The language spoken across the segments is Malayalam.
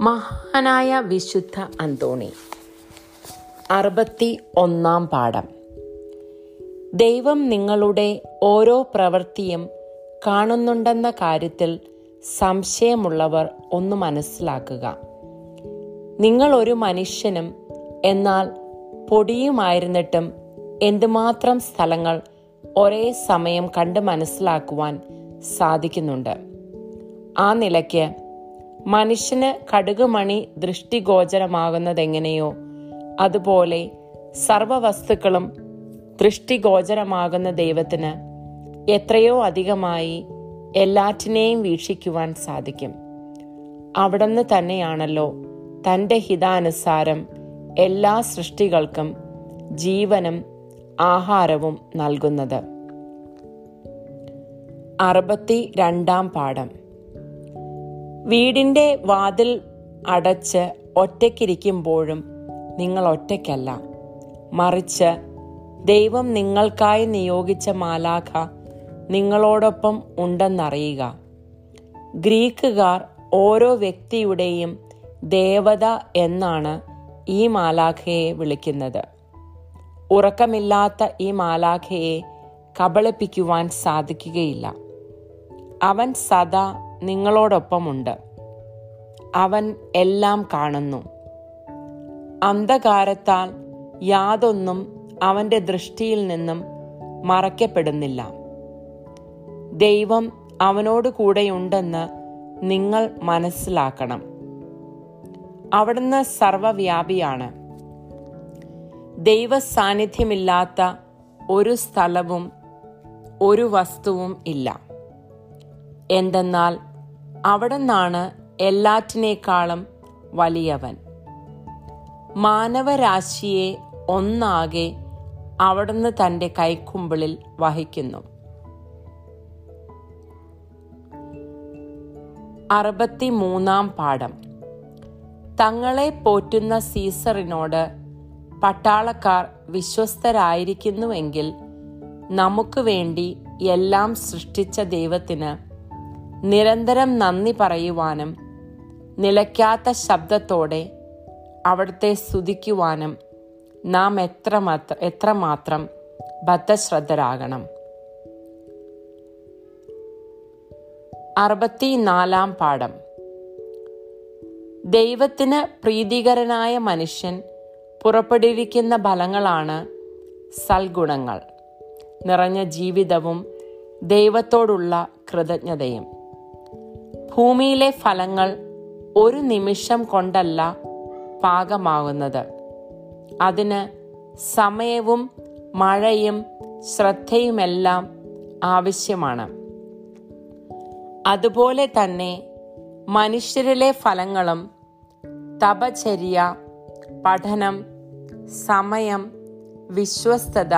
മഹാനായ വിശുദ്ധ അന്തോണി. അറുപത്തി ഒന്നാം പാഠം. ദൈവം നിങ്ങളുടെ ഓരോ പ്രവൃത്തിയും കാണുന്നുണ്ടെന്ന കാര്യത്തിൽ സംശയമുള്ളവർ ഒന്ന് മനസ്സിലാക്കുക. നിങ്ങൾ ഒരു മനുഷ്യനും എന്നാൽ പൊടിയുമായിരുന്നിട്ടും എന്തുമാത്രം സ്ഥലങ്ങൾ ഒരേ സമയം കണ്ട് മനസ്സിലാക്കുവാൻ സാധിക്കുന്നുണ്ട്. ആ നിലയ്ക്ക് മനുഷ്യന് കടുകുമണി ദൃഷ്ടിഗോചരമാകുന്നതെങ്ങനെയോ. അതുപോലെ സർവവസ്തുക്കളും ദൃഷ്ടിഗോചരമാകുന്ന ദൈവത്തിന് എത്രയോ അധികമായി എല്ലാറ്റിനെയും വീക്ഷിക്കുവാൻ സാധിക്കും. അവിടുന്ന് തന്നെയാണല്ലോ തന്റെ ഹിതാനുസാരം എല്ലാ സൃഷ്ടികൾക്കും ജീവനും ആഹാരവും നൽകുന്നത്. അറുപത്തി രണ്ടാം പാഠം. വീടിന്റെ വാതിൽ അടച്ച് ഒറ്റയ്ക്കിരിക്കുമ്പോഴും നിങ്ങൾ ഒറ്റയ്ക്കല്ല. മറിച്ച് ദൈവം നിങ്ങൾക്കായി നിയോഗിച്ച മാലാഖ നിങ്ങളോടൊപ്പം ഉണ്ടെന്നറിയുക. ഗ്രീക്കുകാർ ഓരോ വ്യക്തിയുടെയും ദേവത എന്നാണ് ഈ മാലാഖയെ വിളിക്കുന്നത്. ഉറക്കമില്ലാത്ത ഈ മാലാഖയെ കബളിപ്പിക്കുവാൻ സാധിക്കുകയില്ല. അവൻ സദാ നിങ്ങളോടൊപ്പമുണ്ട്. അവൻ എല്ലാം കാണുന്നു. അന്ധകാരത്താൽ യാതൊന്നും അവന്റെ ദൃഷ്ടിയിൽ നിന്നും മറയ്ക്കപ്പെടുന്നില്ല. ദൈവം അവനോട് കൂടെയുണ്ടെന്ന് നിങ്ങൾ മനസ്സിലാക്കണം. അവിടുന്ന് സർവവ്യാപിയാണ്. ദൈവ സാന്നിധ്യമില്ലാത്ത ഒരു സ്ഥലവും ഒരു വസ്തുവും ഇല്ല. എന്തെന്നാൽ അവിടുന്നാണ് എല്ലാറ്റിനേക്കാളും വലിയവൻ. മാനവരാശിയെ ഒന്നാകെ അവിടുന്ന് തന്റെ കൈക്കുമ്പിളിൽ വഹിക്കുന്നു. അറുപത്തി മൂന്നാം പാഠം. തങ്ങളെ പോറ്റുന്ന സീസറിനോട് പട്ടാളക്കാർ വിശ്വസ്തരായിരിക്കുന്നുവെങ്കിൽ നമുക്ക് വേണ്ടി എല്ലാം സൃഷ്ടിച്ച ദൈവത്തിന് നിരന്തരം നന്ദി പറയുവാനും നിലയ്ക്കാത്ത ശബ്ദത്തോടെ അവിടുത്തെ സ്തുതിക്കുവാനും നാം എത്രമാത്ര എത്രമാത്രം ബദ്ധശ്രദ്ധരാകണം. അറുപത്തിനാലാം പാഠം. ദൈവത്തിന് പ്രീതികരനായ മനുഷ്യൻ പുറപ്പെടുവിക്കുന്ന ഫലങ്ങളാണ് സൽഗുണങ്ങൾ. നിറഞ്ഞ ജീവിതവും ദൈവത്തോടുള്ള കൃതജ്ഞതയും. ഭൂമിയിലെ ഫലങ്ങൾ ഒരു നിമിഷം കൊണ്ടല്ല പാകമാകുന്നത്. അതിന് സമയവും മഴയും ശ്രദ്ധയുമെല്ലാം ആവശ്യമാണ്. അതുപോലെ തന്നെ മനുഷ്യരിലെ ഫലങ്ങളും തപചര്യ പഠനം സമയം വിശ്വസ്തത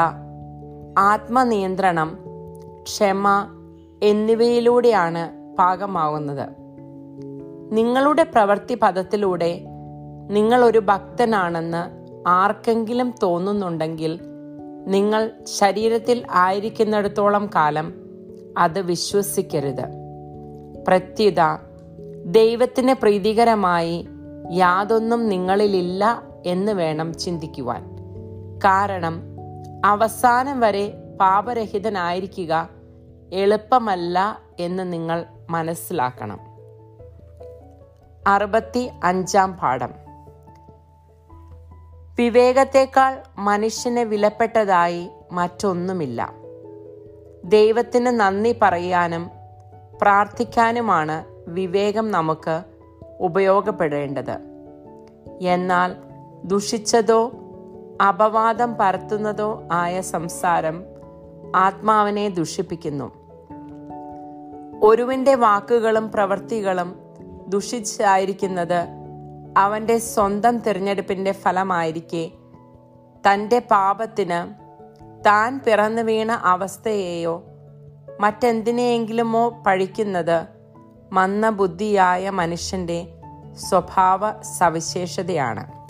ആത്മനിയന്ത്രണം ക്ഷമ എന്നിവയിലൂടെയാണ് പാകമാകുന്നത് നിങ്ങളുടെ പ്രവൃത്തി പദത്തിലൂടെ നിങ്ങൾ ഒരു ഭക്തനാണെന്ന് ആർക്കെങ്കിലും തോന്നുന്നുണ്ടെങ്കിൽ നിങ്ങൾ ശരീരത്തിൽ ആയിരിക്കുന്നിടത്തോളം കാലം അത് വിശ്വസിക്കരുത്. പ്രത്യുത ദൈവത്തിന് പ്രീതികരമായി യാതൊന്നും നിങ്ങളിലില്ല എന്ന് വേണം ചിന്തിക്കുവാൻ. കാരണം അവസാനം വരെ പാപരഹിതനായിരിക്കുക എളുപ്പമല്ല എന്ന് നിങ്ങൾ മനസ്സിലാക്കണം. അറുപത്തി അഞ്ചാം പാഠം. വിവേകത്തെക്കാൾ മനുഷ്യന് വിലപ്പെട്ടതായി മറ്റൊന്നുമില്ല. ദൈവത്തിന് നന്ദി പറയാനും പ്രാർത്ഥിക്കാനുമാണ് വിവേകം നമുക്ക് ഉപയോഗപ്പെടേണ്ടത്. എന്നാൽ ദുഷിച്ചതോ അപവാദം പരത്തുന്നതോ ആയ സംസാരം ആത്മാവിനെ ദുഷിപ്പിക്കുന്നു. ഒരുവന്റെ വാക്കുകളും പ്രവൃത്തികളും ദുഷിച്ചായിരിക്കുന്നത് അവന്റെ സ്വന്തം തിരഞ്ഞെടുപ്പിന്റെ ഫലമായിരിക്കെ. തന്റെ പാപത്തിന് താൻ പിറന്നു വീണ അവസ്ഥയെയോ മറ്റെന്തിനെയെങ്കിലുമോ പഴിക്കുന്നത് മന്ദബുദ്ധിയായ മനുഷ്യന്റെ സ്വഭാവ സവിശേഷതയാണ്